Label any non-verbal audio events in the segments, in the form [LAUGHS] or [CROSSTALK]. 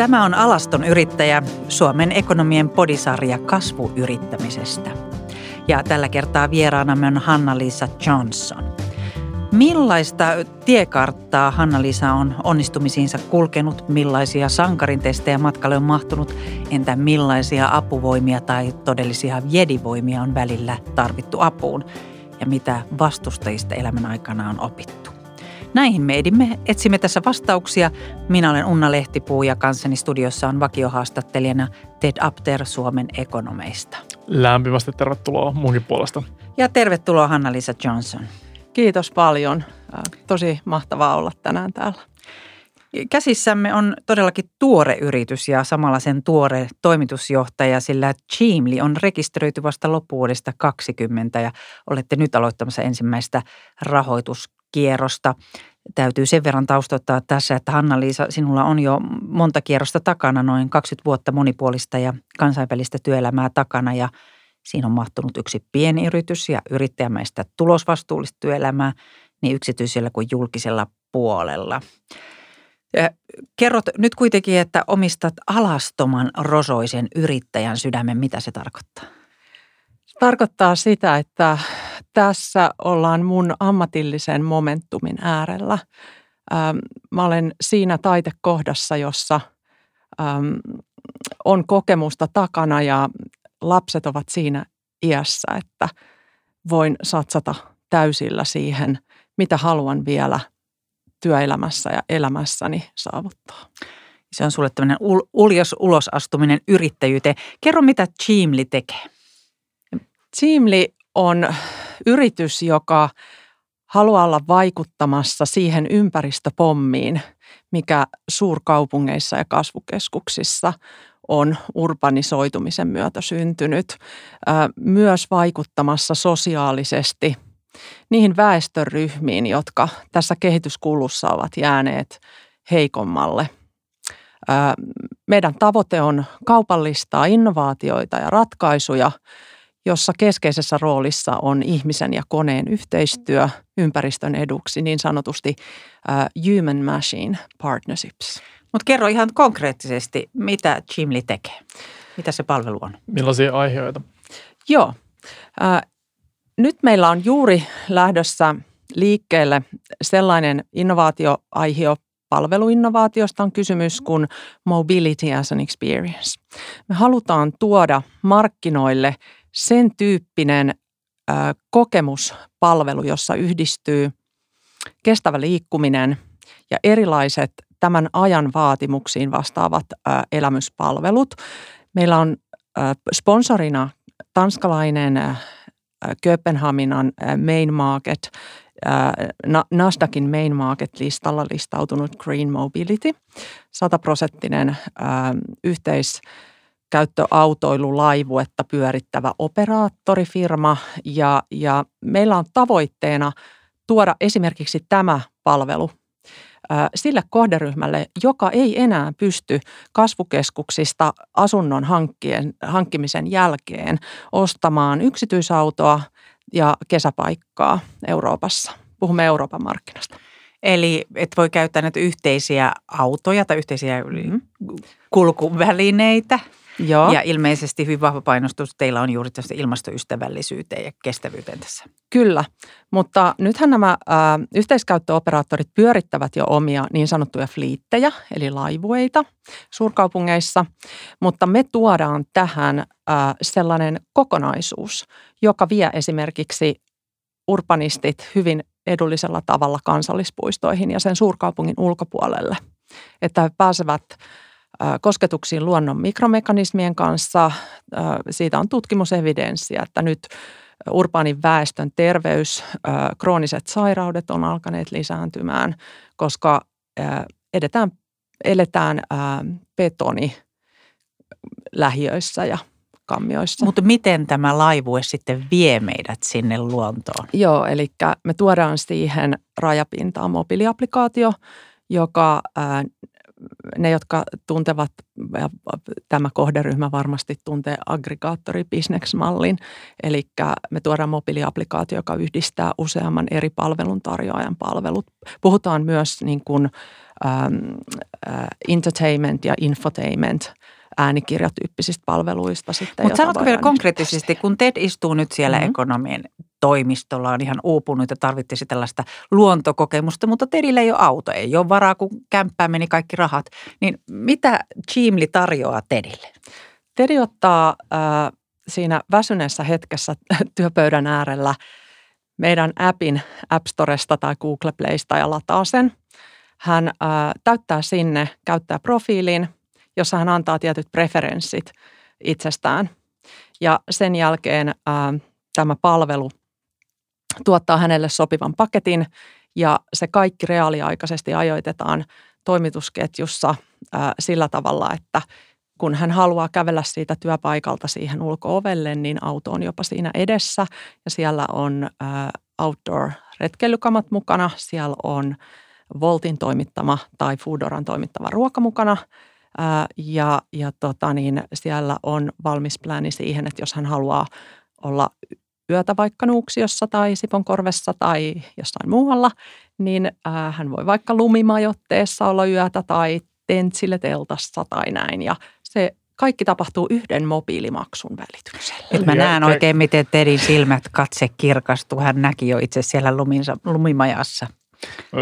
Tämä on Alaston yrittäjä, Suomen ekonomien podisarja kasvuyrittämisestä. Ja tällä kertaa vieraanamme on Hanna-Liisa Johnson. Millaista tiekarttaa Hanna-Liisa on onnistumisiinsa kulkenut, millaisia sankarintestejä matkalle on mahtunut, entä millaisia apuvoimia tai todellisia jedivoimia on välillä tarvittu apuun ja mitä vastustajista elämän aikana on opittu. Näihin me edimme, etsimme tässä vastauksia. Minä olen Unna Lehtipuu ja kanssani studiossa on vakiohaastattelijana Ted Apter Suomen ekonomeista. Lämpimästi tervetuloa munkin puolesta. Ja tervetuloa Hanna-Lisa Johnson. Kiitos paljon. Tosi mahtavaa olla tänään täällä. Käsissämme on todellakin tuore yritys ja samalla sen tuore toimitusjohtaja, sillä Cheamly on rekisteröity vasta loppuvuodesta 2020 ja olette nyt aloittamassa ensimmäistä rahoituskierrosta. Täytyy sen verran taustoittaa tässä, että Hanna-Liisa, sinulla on jo monta kierrosta takana, noin 20 vuotta monipuolista ja kansainvälistä työelämää takana ja siinä on mahtunut yksi pieni yritys ja yrittäjämäistä tulosvastuullista työelämää niin yksityisellä kuin julkisella puolella. Kerrot nyt kuitenkin, että omistat alastoman rosoisen yrittäjän sydämen. Mitä se tarkoittaa? Se tarkoittaa sitä, että tässä ollaan mun ammatillisen momentumin äärellä. Ähm, mä olen siinä taitekohdassa, jossa ähm, on kokemusta takana ja lapset ovat siinä iässä, että voin satsata täysillä siihen, mitä haluan vielä työelämässä ja elämässäni saavuttaa. Se on sulle tämmöinen uljas ulosastuminen yrittäjyyteen. Kerro, mitä Teamly tekee. Teamly on yritys, joka haluaa olla vaikuttamassa siihen ympäristöpommiin, mikä suurkaupungeissa ja kasvukeskuksissa on urbanisoitumisen myötä syntynyt. Myös vaikuttamassa sosiaalisesti – niihin väestöryhmiin, jotka tässä kehityskulussa ovat jääneet heikommalle. Meidän tavoite on kaupallistaa innovaatioita ja ratkaisuja, jossa keskeisessä roolissa on ihmisen ja koneen yhteistyö ympäristön eduksi, niin sanotusti human machine partnerships. Mutta kerro ihan konkreettisesti, mitä Chimli tekee? Mitä se palvelu on? Millaisia aiheita? Joo. Nyt meillä on juuri lähdössä liikkeelle sellainen innovaatioaihio, palveluinnovaatiosta on kysymys kuin Mobility as an Experience. Me halutaan tuoda markkinoille sen tyyppinen kokemuspalvelu, jossa yhdistyy kestävä liikkuminen ja erilaiset tämän ajan vaatimuksiin vastaavat elämyspalvelut. Meillä on sponsorina tanskalainen Kööpenhaminan main market, Nasdaqin main market-listalla listautunut Green Mobility, sataprosenttinen yhteiskäyttöautoilulaivuetta pyörittävä operaattorifirma ja, ja meillä on tavoitteena tuoda esimerkiksi tämä palvelu sille kohderyhmälle, joka ei enää pysty kasvukeskuksista asunnon hankkien, hankkimisen jälkeen ostamaan yksityisautoa ja kesäpaikkaa Euroopassa. Puhumme Euroopan markkinasta. Eli et voi käyttää näitä yhteisiä autoja tai yhteisiä mm-hmm. kulkuvälineitä – Joo. Ja ilmeisesti hyvin vahva painostus teillä on juuri tästä ilmastoystävällisyyteen ja kestävyyteen tässä. Kyllä, mutta nythän nämä ä, yhteiskäyttöoperaattorit pyörittävät jo omia niin sanottuja fliittejä, eli laivueita suurkaupungeissa, mutta me tuodaan tähän ä, sellainen kokonaisuus, joka vie esimerkiksi urbanistit hyvin edullisella tavalla kansallispuistoihin ja sen suurkaupungin ulkopuolelle, että he pääsevät – kosketuksiin luonnon mikromekanismien kanssa. Siitä on tutkimusevidenssiä, että nyt urbaanin väestön terveys, krooniset sairaudet on alkaneet lisääntymään, koska edetään, eletään betoni lähiöissä ja kammioissa. Mutta miten tämä laivue sitten vie meidät sinne luontoon? Joo, eli me tuodaan siihen rajapintaan mobiiliaplikaatio, joka ne, jotka tuntevat, ja tämä kohderyhmä varmasti tuntee aggregaattori-bisneksmallin, eli me tuodaan mobiiliaplikaatio, joka yhdistää useamman eri palveluntarjoajan palvelut. Puhutaan myös niin kuin, ähm, äh, entertainment ja infotainment äänikirjatyyppisistä palveluista sitten. Mutta sanotko vielä konkreettisesti, kun Ted istuu nyt siellä mm-hmm. ekonomien toimistolla, on ihan uupunut ja tarvittisi tällaista luontokokemusta, mutta Tedillä ei ole auto, ei ole varaa, kun kämppään meni kaikki rahat. Niin mitä Chimli tarjoaa Tedille? Tedi ottaa äh, siinä väsyneessä hetkessä [LAUGHS] työpöydän äärellä meidän appin App Storesta tai Google Playsta ja lataa sen. Hän äh, täyttää sinne käyttäjäprofiiliin, jossa hän antaa tietyt preferenssit itsestään. Ja sen jälkeen äh, tämä palvelu tuottaa hänelle sopivan paketin ja se kaikki reaaliaikaisesti ajoitetaan toimitusketjussa ää, sillä tavalla, että kun hän haluaa kävellä siitä työpaikalta siihen ulkoovelle, niin auto on jopa siinä edessä ja siellä on ää, outdoor-retkeilykamat mukana, siellä on Voltin toimittama tai Foodoran toimittava ruoka mukana ää, ja, ja tota niin, siellä on valmis plääni siihen, että jos hän haluaa olla yötä vaikka Nuuksiossa tai Siponkorvessa tai jossain muualla, niin äh, hän voi vaikka lumimajotteessa olla yötä tai tentsille teltassa tai näin. Ja se kaikki tapahtuu yhden mobiilimaksun välityksellä. Nyt mä näen oikein, miten Tedin silmät katse kirkastuu. Hän näki jo itse siellä luminsa, lumimajassa.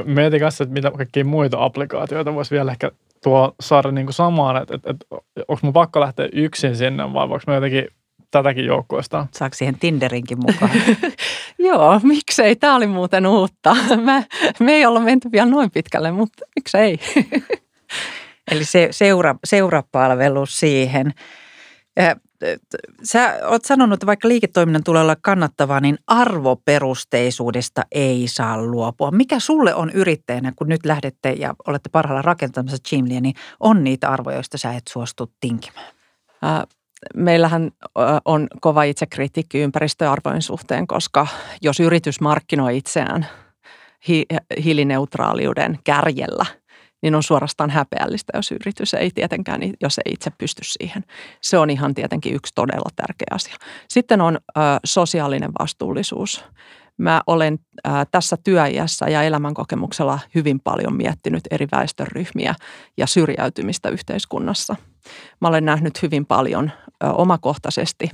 Mietin kanssa, että mitä kaikkia muita applikaatioita voisi vielä ehkä tuo saada niin kuin samaan, että, että, että onko mun pakko lähteä yksin sinne vai voiko mä jotenkin tätäkin joukkueesta. Saako siihen Tinderinkin mukaan? [LAUGHS] Joo, miksei. Tämä oli muuten uutta. [LAUGHS] Mä, me ei olla menty vielä noin pitkälle, mutta miksei. [LAUGHS] Eli se seura, seurapalvelu siihen. Sä oot sanonut, että vaikka liiketoiminnan tulee olla kannattavaa, niin arvoperusteisuudesta ei saa luopua. Mikä sulle on yrittäjänä, kun nyt lähdette ja olette parhaalla rakentamassa Gymlia, niin on niitä arvoja, joista sä et suostu tinkimään? Meillähän on kova itsekritiikki ympäristöarvojen suhteen, koska jos yritys markkinoi itseään hi- hiilineutraaliuden kärjellä, niin on suorastaan häpeällistä, jos yritys ei tietenkään, jos ei itse pysty siihen. Se on ihan tietenkin yksi todella tärkeä asia. Sitten on ö, sosiaalinen vastuullisuus. Mä olen tässä työiässä ja elämänkokemuksella hyvin paljon miettinyt eri väestöryhmiä ja syrjäytymistä yhteiskunnassa – Mä olen nähnyt hyvin paljon omakohtaisesti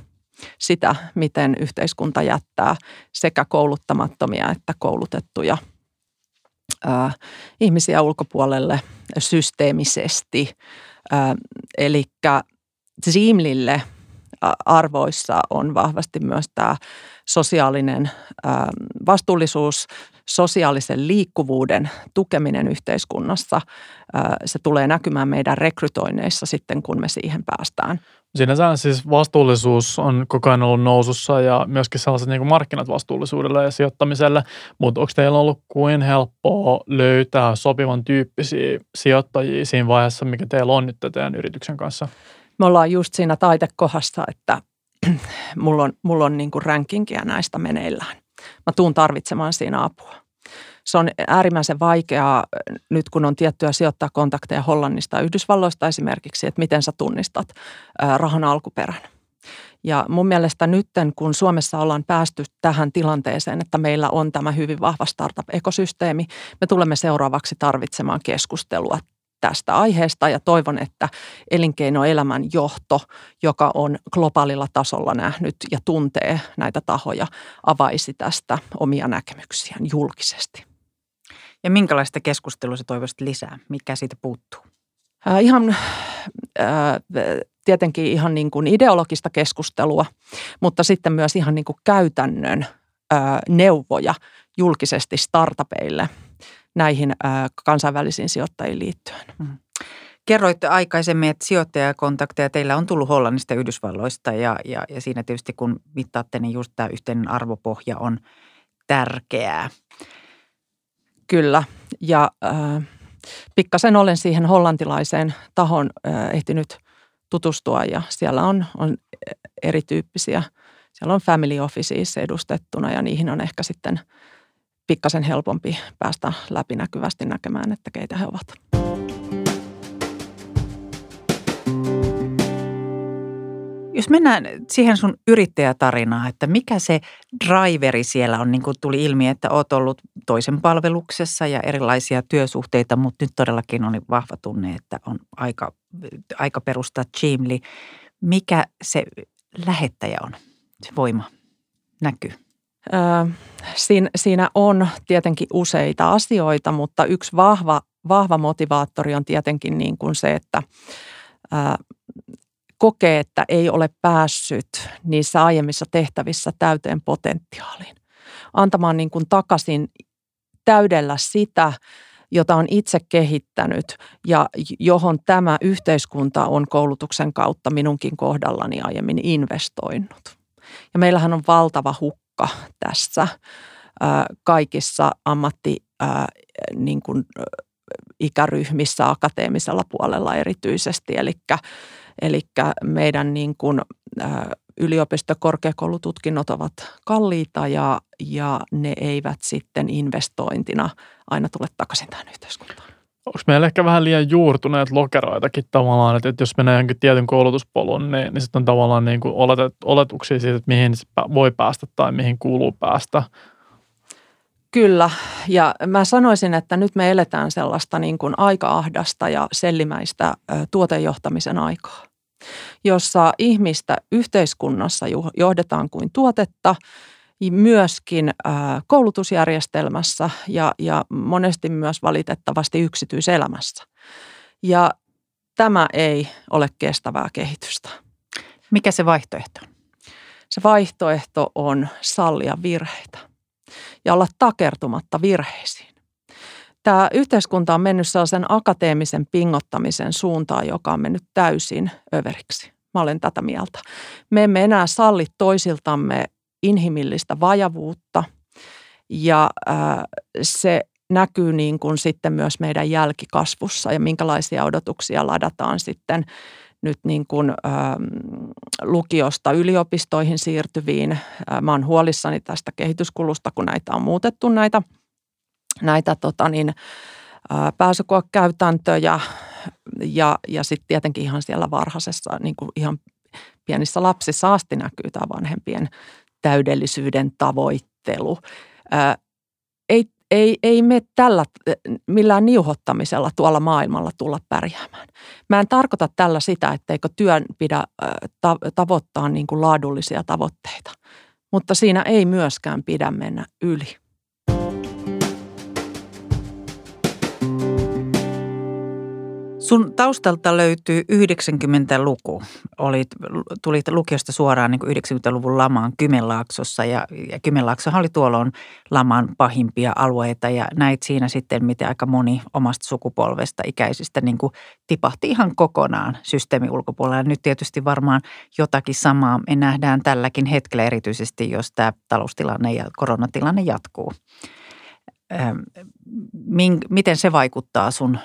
sitä, miten yhteiskunta jättää sekä kouluttamattomia että koulutettuja ihmisiä ulkopuolelle systeemisesti. Eli Zimlille arvoissa on vahvasti myös tämä sosiaalinen vastuullisuus, sosiaalisen liikkuvuuden tukeminen yhteiskunnassa. Se tulee näkymään meidän rekrytoinneissa sitten, kun me siihen päästään. Sinänsä siis vastuullisuus on koko ajan ollut nousussa ja myöskin sellaiset niin markkinat vastuullisuudelle ja sijoittamiselle, mutta onko teillä ollut kuin helppoa löytää sopivan tyyppisiä sijoittajia siinä vaiheessa, mikä teillä on nyt teidän yrityksen kanssa? Me ollaan just siinä taitekohdassa, että [CLEARS THROAT] mulla on, mulla on niin kuin rankingia näistä meneillään mä tuun tarvitsemaan siinä apua. Se on äärimmäisen vaikeaa nyt, kun on tiettyjä sijoittaa kontakteja Hollannista ja Yhdysvalloista esimerkiksi, että miten sä tunnistat rahan alkuperän. Ja mun mielestä nytten, kun Suomessa ollaan päästy tähän tilanteeseen, että meillä on tämä hyvin vahva startup-ekosysteemi, me tulemme seuraavaksi tarvitsemaan keskustelua tästä aiheesta ja toivon, että elinkeinoelämän johto, joka on globaalilla tasolla nähnyt ja tuntee näitä tahoja, avaisi tästä omia näkemyksiään julkisesti. Ja minkälaista keskustelua se toivoisit lisää? Mikä siitä puuttuu? Äh, ihan äh, tietenkin ihan niin kuin ideologista keskustelua, mutta sitten myös ihan niin kuin käytännön äh, neuvoja julkisesti startupeille – näihin kansainvälisiin sijoittajiin liittyen. Mm. Kerroitte aikaisemmin, että sijoittajakontakteja teillä on tullut Hollannista ja Yhdysvalloista ja, ja, ja siinä tietysti kun mittaatte, niin just tämä yhteinen arvopohja on tärkeää. Kyllä ja äh, pikkasen olen siihen hollantilaiseen tahon äh, ehtinyt tutustua ja siellä on, on erityyppisiä, siellä on family offices edustettuna ja niihin on ehkä sitten – pikkasen helpompi päästä läpinäkyvästi näkemään, että keitä he ovat. Jos mennään siihen sun yrittäjätarinaan, että mikä se driveri siellä on, niin kuin tuli ilmi, että oot ollut toisen palveluksessa ja erilaisia työsuhteita, mutta nyt todellakin on vahva tunne, että on aika, aika perustaa Chimli. Mikä se lähettäjä on, se voima, näkyy? Siinä, siinä on tietenkin useita asioita, mutta yksi vahva, vahva motivaattori on tietenkin niin kuin se, että kokee, että ei ole päässyt niissä aiemmissa tehtävissä täyteen potentiaaliin. Antamaan niin kuin takaisin täydellä sitä, jota on itse kehittänyt ja johon tämä yhteiskunta on koulutuksen kautta minunkin kohdallani aiemmin investoinut. Ja meillähän on valtava hukka tässä kaikissa ammatti niin kuin, ikäryhmissä akateemisella puolella erityisesti. Eli meidän niin kuin, yliopisto- korkeakoulututkinnot ovat kalliita ja, ja ne eivät sitten investointina aina tule takaisin tähän yhteiskuntaan. Onko meillä ehkä vähän liian juurtuneet lokeroitakin tavallaan, että, että jos menee johonkin tietyn koulutuspolun, niin, niin sitten on tavallaan niin kuin oletet, oletuksia siitä, että mihin voi päästä tai mihin kuuluu päästä. Kyllä, ja mä sanoisin, että nyt me eletään sellaista niin kuin aika-ahdasta ja sellimäistä tuotejohtamisen aikaa, jossa ihmistä yhteiskunnassa johdetaan kuin tuotetta, myöskin koulutusjärjestelmässä ja, ja monesti myös valitettavasti yksityiselämässä. Ja tämä ei ole kestävää kehitystä. Mikä se vaihtoehto on? Se vaihtoehto on sallia virheitä ja olla takertumatta virheisiin. Tämä yhteiskunta on mennyt sellaisen akateemisen pingottamisen suuntaan, joka on mennyt täysin överiksi. Mä olen tätä mieltä. Me emme enää salli toisiltamme inhimillistä vajavuutta ja äh, se näkyy niin kuin sitten myös meidän jälkikasvussa ja minkälaisia odotuksia ladataan sitten nyt niin kuin, ä, lukiosta yliopistoihin siirtyviin. Ä, mä oon huolissani tästä kehityskulusta, kun näitä on muutettu näitä, näitä tota niin, ä, pääsykoekäytäntöjä ja, ja sitten tietenkin ihan siellä varhaisessa, niin kuin ihan pienissä lapsissa asti näkyy tämä vanhempien täydellisyyden tavoittelu. Ä, ei ei, ei me tällä millään niuhottamisella tuolla maailmalla tulla pärjäämään. Mä en tarkoita tällä sitä, etteikö työn pidä tavoittaa niin kuin laadullisia tavoitteita, mutta siinä ei myöskään pidä mennä yli. Sun taustalta löytyy 90-luku. Olit, tulit lukiosta suoraan niin 90-luvun lamaan Kymenlaaksossa ja, ja Kymenlaaksohan oli tuolloin laman pahimpia alueita ja näit siinä sitten, miten aika moni omasta sukupolvesta ikäisistä niin kuin tipahti ihan kokonaan systeemin ulkopuolella. Ja nyt tietysti varmaan jotakin samaa me nähdään tälläkin hetkellä erityisesti, jos tämä taloustilanne ja koronatilanne jatkuu miten se vaikuttaa sun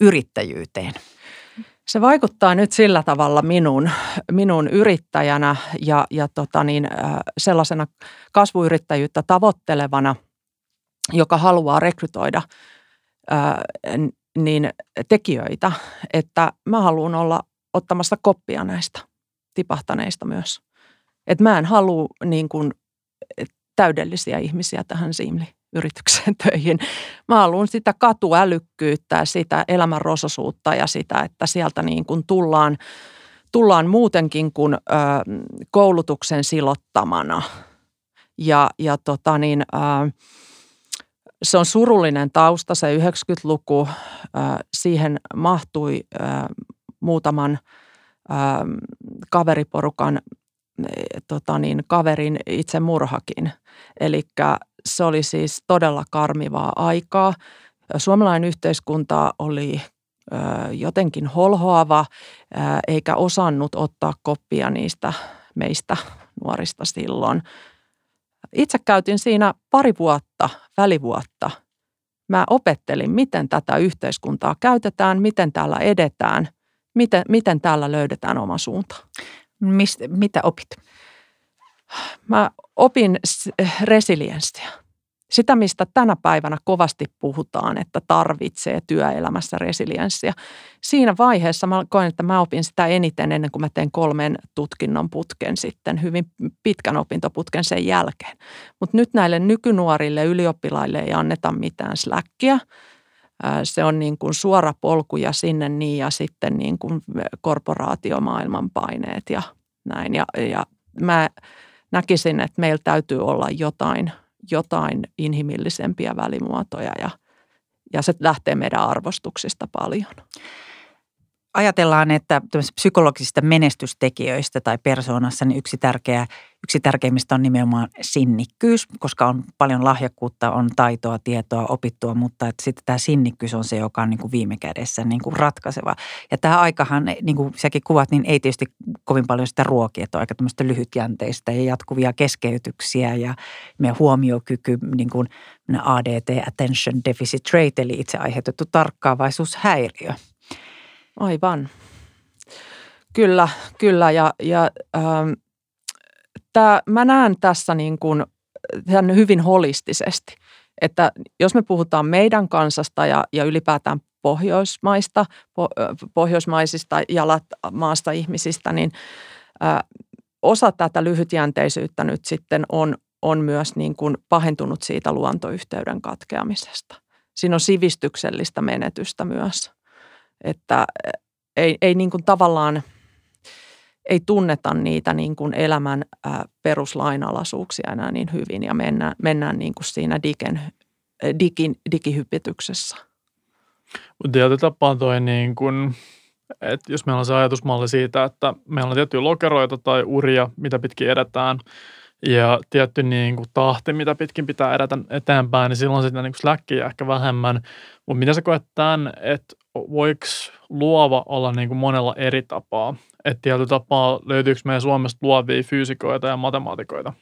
yrittäjyyteen? Se vaikuttaa nyt sillä tavalla minun, minun yrittäjänä ja, ja tota niin, sellaisena kasvuyrittäjyyttä tavoittelevana, joka haluaa rekrytoida niin tekijöitä, että mä haluan olla ottamassa koppia näistä tipahtaneista myös. Et mä en halua niin kuin, täydellisiä ihmisiä tähän Siimli yritykseen [LAUGHS] töihin. Mä haluan sitä katuälykkyyttä ja sitä elämän rososuutta ja sitä, että sieltä niin kuin tullaan, tullaan muutenkin kuin ö, koulutuksen silottamana. Ja, ja tota niin, ö, se on surullinen tausta, se 90-luku. Ö, siihen mahtui ö, muutaman ö, kaveriporukan tota niin, kaverin itse murhakin. Eli se oli siis todella karmivaa aikaa. Suomalainen yhteiskunta oli jotenkin holhoava eikä osannut ottaa koppia niistä meistä nuorista silloin. Itse käytin siinä pari vuotta, välivuotta. Mä opettelin, miten tätä yhteiskuntaa käytetään, miten täällä edetään, miten, miten täällä löydetään oma suunta. Mist, mitä opit? Mä opin resilienssiä. Sitä, mistä tänä päivänä kovasti puhutaan, että tarvitsee työelämässä resilienssiä. Siinä vaiheessa mä koen, että mä opin sitä eniten ennen kuin mä teen kolmen tutkinnon putken sitten, hyvin pitkän opintoputken sen jälkeen. Mutta nyt näille nykynuorille ylioppilaille ei anneta mitään släkkiä. Se on niin kuin suora polku ja sinne niin ja sitten niin kuin korporaatiomaailman paineet ja näin. Ja, ja mä näkisin, että meillä täytyy olla jotain, jotain inhimillisempiä välimuotoja ja, ja se lähtee meidän arvostuksista paljon ajatellaan, että psykologisista menestystekijöistä tai persoonassa niin yksi, tärkeä, yksi tärkeimmistä on nimenomaan sinnikkyys, koska on paljon lahjakkuutta, on taitoa, tietoa, opittua, mutta että sitten tämä sinnikkyys on se, joka on niin kuin viime kädessä niin kuin ratkaiseva. Ja tämä aikahan, niin kuin säkin kuvat, niin ei tietysti kovin paljon sitä ruokia, että on aika tämmöistä lyhytjänteistä ja jatkuvia keskeytyksiä ja meidän huomiokyky, niin kuin ADT, Attention Deficit Trait, eli itse aiheutettu tarkkaavaisuushäiriö – Aivan. Kyllä, kyllä. Ja, ja ähm, tää, mä näen tässä niin kuin, tämän hyvin holistisesti. Että jos me puhutaan meidän kansasta ja, ja ylipäätään pohjoismaista, po, pohjoismaisista jalat maasta ihmisistä, niin äh, osa tätä lyhytjänteisyyttä nyt sitten on, on myös niin kuin pahentunut siitä luontoyhteyden katkeamisesta. Siinä on sivistyksellistä menetystä myös että ei, ei niin kuin tavallaan ei tunneta niitä niin kuin elämän peruslainalaisuuksia enää niin hyvin ja mennään, mennään niin kuin siinä digen, digin, digihypityksessä. Mutta tietyllä tapaa toi niin kuin, että jos meillä on se ajatusmalli siitä, että meillä on tiettyjä lokeroita tai uria, mitä pitkin edetään – ja tietty niin kuin tahti, mitä pitkin pitää edetä eteenpäin, niin silloin sitä niin släkkiä ehkä vähemmän. Mutta mitä sä koet tämän, että voiko luova olla niin kuin monella eri tapaa? Että tietyllä tapaa löytyykö meidän Suomesta luovia fyysikoita ja matemaatikoita?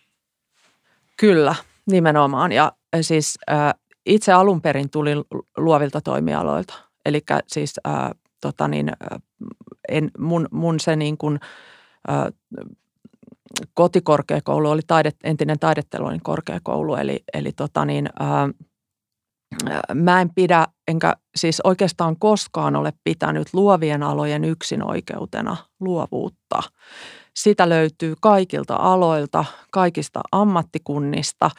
Kyllä, nimenomaan. Ja siis äh, itse alun perin tulin luovilta toimialoilta. Eli siis äh, tota niin, äh, en, mun, mun se niin kuin, äh, kotikorkeakoulu oli taidet, entinen taideteloinen korkeakoulu, eli, eli tota niin, ää, mä en pidä, enkä siis oikeastaan koskaan ole pitänyt luovien alojen yksinoikeutena luovuutta. Sitä löytyy kaikilta aloilta, kaikista ammattikunnista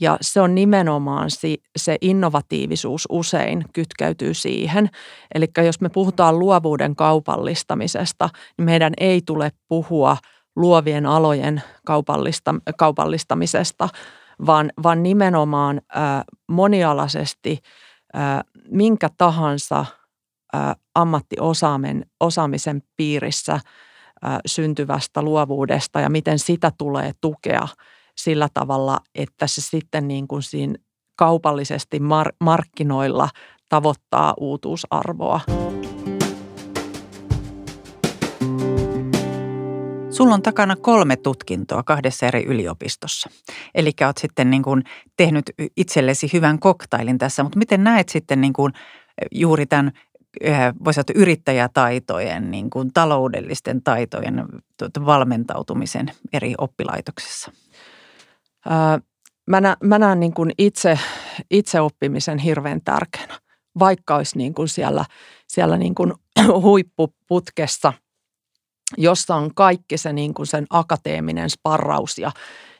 ja se on nimenomaan se innovatiivisuus usein kytkeytyy siihen. Eli jos me puhutaan luovuuden kaupallistamisesta, niin meidän ei tule puhua – luovien alojen kaupallista, kaupallistamisesta, vaan, vaan nimenomaan monialaisesti minkä tahansa ä, ammattiosaamisen piirissä ä, syntyvästä luovuudesta ja miten sitä tulee tukea sillä tavalla, että se sitten niin kuin siinä kaupallisesti mar- markkinoilla tavoittaa uutuusarvoa. Sulla on takana kolme tutkintoa kahdessa eri yliopistossa. Eli olet sitten niin kuin tehnyt itsellesi hyvän koktailin tässä, mutta miten näet sitten niin kuin juuri tämän voisi sanoa, yrittäjätaitojen, niin kuin taloudellisten taitojen tuota, valmentautumisen eri oppilaitoksissa? mä, nä, mä näen niin kuin itse, itse oppimisen hirveän tärkeänä, vaikka olisi niin kuin siellä, siellä niin kuin [CLEARS THROAT] huippuputkessa – jossa on kaikki se niin kuin sen akateeminen sparraus ja,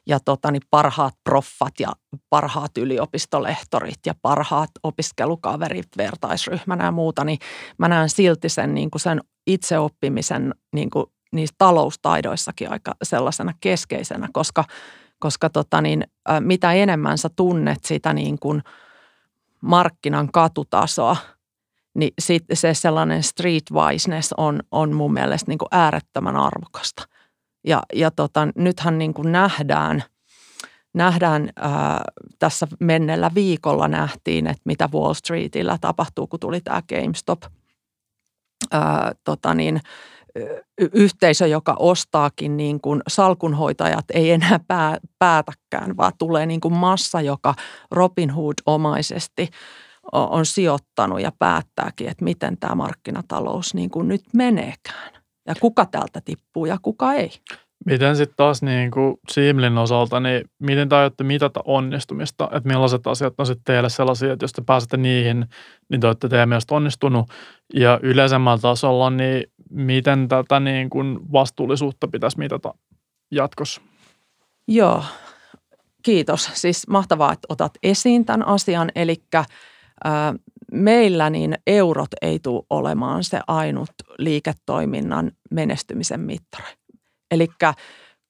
ja tota, niin parhaat proffat ja parhaat yliopistolehtorit ja parhaat opiskelukaverit vertaisryhmänä ja muuta, niin mä näen silti sen, niin kuin sen itseoppimisen niin kuin niissä taloustaidoissakin aika sellaisena keskeisenä, koska, koska tota, niin, mitä enemmän sä tunnet sitä niin kuin markkinan katutasoa – niin sit se sellainen streetwiseness on, on mun mielestä niin kuin äärettömän arvokasta. Ja, ja tota, nythän niin kuin nähdään, nähdään ää, tässä mennellä viikolla nähtiin, että mitä Wall Streetillä tapahtuu, kun tuli tämä GameStop. Ää, tota niin, yhteisö, joka ostaakin niin kuin salkunhoitajat ei enää pää, päätäkään, vaan tulee niin kuin massa, joka Robin Hood-omaisesti – on sijoittanut ja päättääkin, että miten tämä markkinatalous niin kuin nyt meneekään. Ja kuka täältä tippuu ja kuka ei. Miten sitten taas niin kuin Simlin osalta, niin miten te aiotte mitata onnistumista? Että millaiset asiat on sitten teille sellaisia, että jos te pääsette niihin, niin te olette teidän mielestä onnistunut. Ja yleisemmällä tasolla, niin miten tätä niin kuin vastuullisuutta pitäisi mitata jatkossa? Joo, kiitos. Siis mahtavaa, että otat esiin tämän asian. Eli meillä niin eurot ei tule olemaan se ainut liiketoiminnan menestymisen mittari. Eli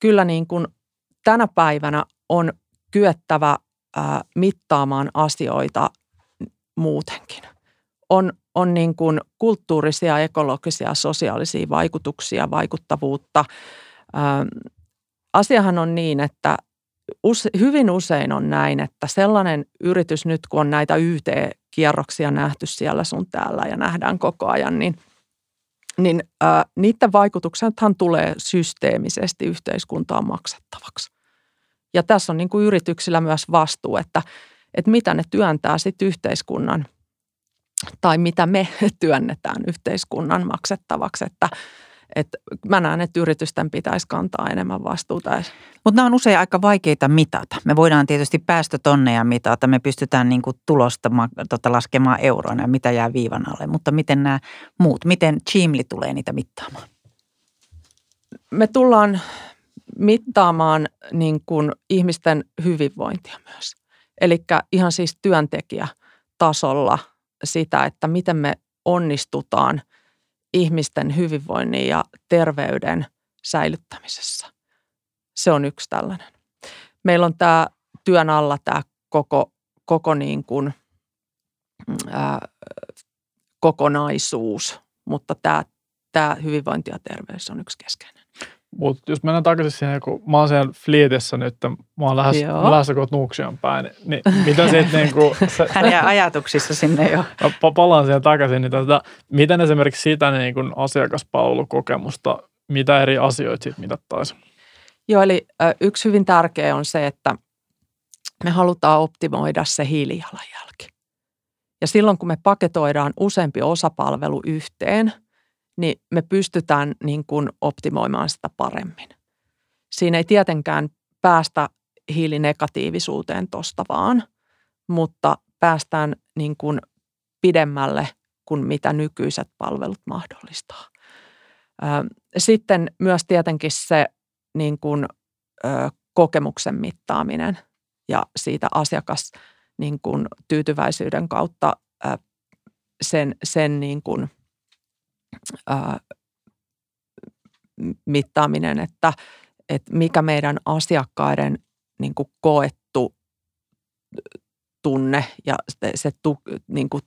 kyllä niin kuin tänä päivänä on kyettävä mittaamaan asioita muutenkin. On, on niin kuin kulttuurisia, ekologisia, sosiaalisia vaikutuksia, vaikuttavuutta. asiahan on niin, että use, hyvin usein on näin, että sellainen yritys nyt, kun on näitä YT-kierroksia nähty siellä sun täällä ja nähdään koko ajan, niin, niin ää, niiden vaikutuksethan tulee systeemisesti yhteiskuntaan maksettavaksi. Ja tässä on niin kuin yrityksillä myös vastuu, että, että mitä ne työntää sitten yhteiskunnan tai mitä me [LAUGHS] työnnetään yhteiskunnan maksettavaksi, että – että mä näen, että yritysten pitäisi kantaa enemmän vastuuta. Mutta nämä on usein aika vaikeita mitata. Me voidaan tietysti päästötonneja mitata, me pystytään niin kuin tulosta tota, laskemaan euroina, mitä jää viivan alle. Mutta miten nämä muut, miten Chimli tulee niitä mittaamaan? Me tullaan mittaamaan niin kuin ihmisten hyvinvointia myös. Eli ihan siis työntekijätasolla sitä, että miten me onnistutaan – ihmisten hyvinvoinnin ja terveyden säilyttämisessä. Se on yksi tällainen. Meillä on tämä työn alla tämä koko, koko niin kuin, ää, kokonaisuus, mutta tämä, tämä hyvinvointi ja terveys on yksi keskeinen. Mutta jos mennään takaisin siihen, kun mä oon siellä Flietissä nyt, mä oon lähes, lähes kohta Nuuksion päin, niin mitä sitten niin kuin... [LAUGHS] Hän jää ajatuksissa sinne jo. [LAUGHS] Mä palaan siihen takaisin, niin tätä, miten esimerkiksi sitä niin kuin asiakaspalvelukokemusta, mitä eri asioita siitä mitattaisiin? Joo, eli yksi hyvin tärkeä on se, että me halutaan optimoida se hiilijalanjälki. Ja silloin, kun me paketoidaan useampi osapalvelu yhteen – niin me pystytään niin kuin optimoimaan sitä paremmin. Siinä ei tietenkään päästä hiilinegatiivisuuteen tosta vaan, mutta päästään niin kuin pidemmälle kuin mitä nykyiset palvelut mahdollistaa. Sitten myös tietenkin se niin kuin, kokemuksen mittaaminen ja siitä asiakas niin kuin, tyytyväisyyden kautta sen, sen niin kuin, ää, mittaaminen, että, että mikä meidän asiakkaiden niin kuin koettu tunne ja se, se tu, niin kuin,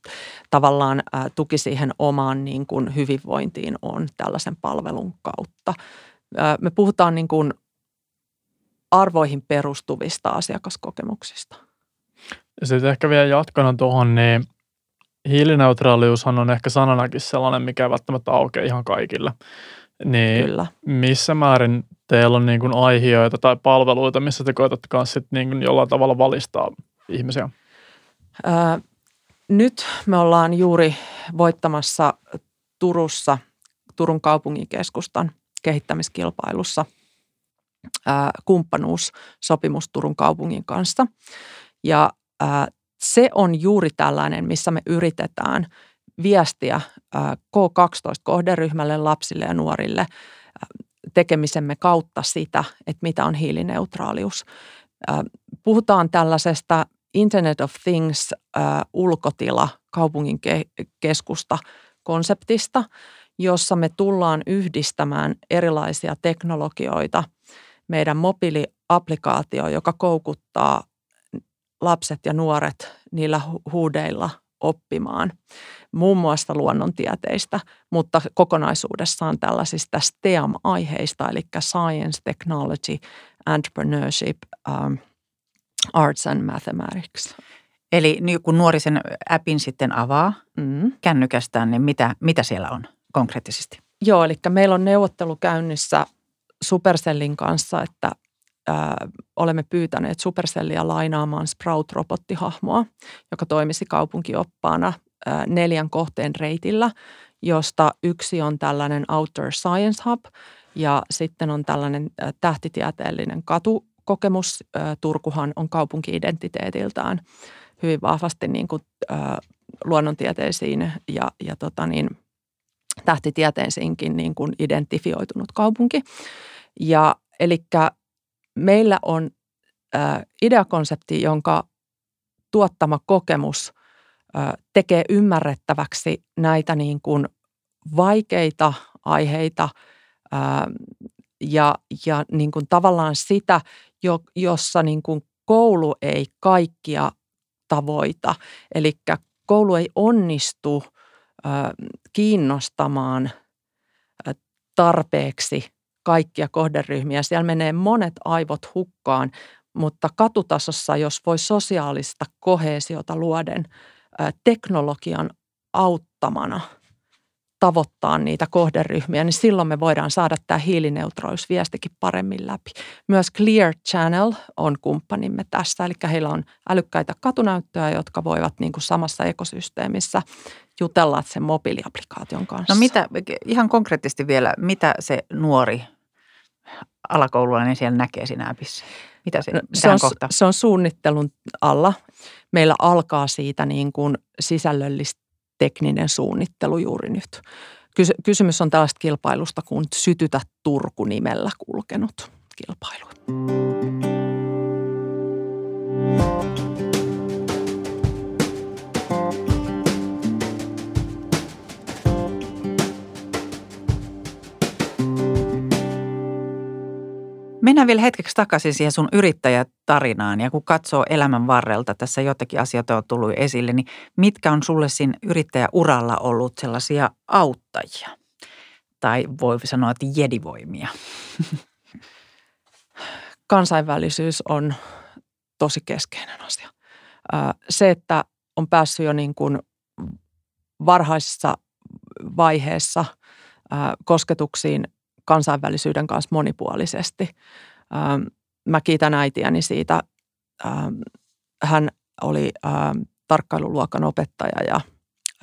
tavallaan ää, tuki siihen omaan niin kuin, hyvinvointiin on tällaisen palvelun kautta. Ää, me puhutaan niin kuin, arvoihin perustuvista asiakaskokemuksista. Sitten ehkä vielä jatkona tuohon, niin hiilineutraaliushan on ehkä sananakin sellainen, mikä ei välttämättä aukea ihan kaikille. Niin Kyllä. missä määrin teillä on niin kuin aihioita tai palveluita, missä te koetatte kanssa niin kuin jollain tavalla valistaa ihmisiä? Ää, nyt me ollaan juuri voittamassa Turussa Turun kaupunginkeskustan kehittämiskilpailussa ää, kumppanuussopimus Turun kaupungin kanssa. Ja ää, se on juuri tällainen, missä me yritetään viestiä K12-kohderyhmälle, lapsille ja nuorille tekemisemme kautta sitä, että mitä on hiilineutraalius. Puhutaan tällaisesta Internet of Things ulkotila kaupungin keskusta konseptista, jossa me tullaan yhdistämään erilaisia teknologioita meidän mobiiliaplikaatio, joka koukuttaa lapset ja nuoret niillä huudeilla oppimaan muun muassa luonnontieteistä, mutta kokonaisuudessaan tällaisista STEAM-aiheista, eli Science, Technology, Entrepreneurship, um, Arts and Mathematics. Eli kun nuori sen appin sitten avaa mm. kännykästään, niin mitä, mitä siellä on konkreettisesti? Joo, eli meillä on neuvottelu käynnissä Supercellin kanssa, että olemme pyytäneet Supercellia lainaamaan Sprout-robottihahmoa, joka toimisi kaupunkioppaana neljän kohteen reitillä, josta yksi on tällainen Outdoor Science Hub, Ja sitten on tällainen tähtitieteellinen katukokemus. Turkuhan on kaupunki-identiteetiltään hyvin vahvasti niin kuin, luonnontieteisiin ja, ja tota niin, tähtitieteisiinkin niin kuin identifioitunut kaupunki. Ja eli meillä on ä, ideakonsepti, jonka tuottama kokemus ä, tekee ymmärrettäväksi näitä niin kuin vaikeita aiheita ä, ja, ja niin kuin tavallaan sitä, jo, jossa niin kuin koulu ei kaikkia tavoita. Eli koulu ei onnistu kiinnostamaan tarpeeksi kaikkia kohderyhmiä. Siellä menee monet aivot hukkaan, mutta katutasossa, jos voi sosiaalista kohesiota luoden teknologian auttamana – tavoittaa niitä kohderyhmiä, niin silloin me voidaan saada tämä hiilineutraaliusviestikin paremmin läpi. Myös Clear Channel on kumppanimme tässä, eli heillä on älykkäitä katunäyttöjä, jotka voivat niin kuin samassa ekosysteemissä jutella sen mobiiliaplikaation kanssa. No mitä, ihan konkreettisesti vielä, mitä se nuori alakoululainen siellä näkee siinä appissa? Mitä se, no, se, on, se on suunnittelun alla. Meillä alkaa siitä niin kuin sisällöllistä tekninen suunnittelu juuri nyt. Kysymys on tällaista kilpailusta kuin Sytytä Turku nimellä kulkenut kilpailu. Mennään vielä hetkeksi takaisin siihen sun yrittäjätarinaan ja kun katsoo elämän varrelta, tässä jotakin asioita on tullut esille, niin mitkä on sulle siinä yrittäjäuralla ollut sellaisia auttajia? Tai voi sanoa, että jedivoimia. [LAUGHS] Kansainvälisyys on tosi keskeinen asia. Se, että on päässyt jo niin kuin varhaisessa vaiheessa kosketuksiin kansainvälisyyden kanssa monipuolisesti. Ähm, mä kiitän äitiäni siitä. Ähm, hän oli ähm, tarkkailuluokan opettaja ja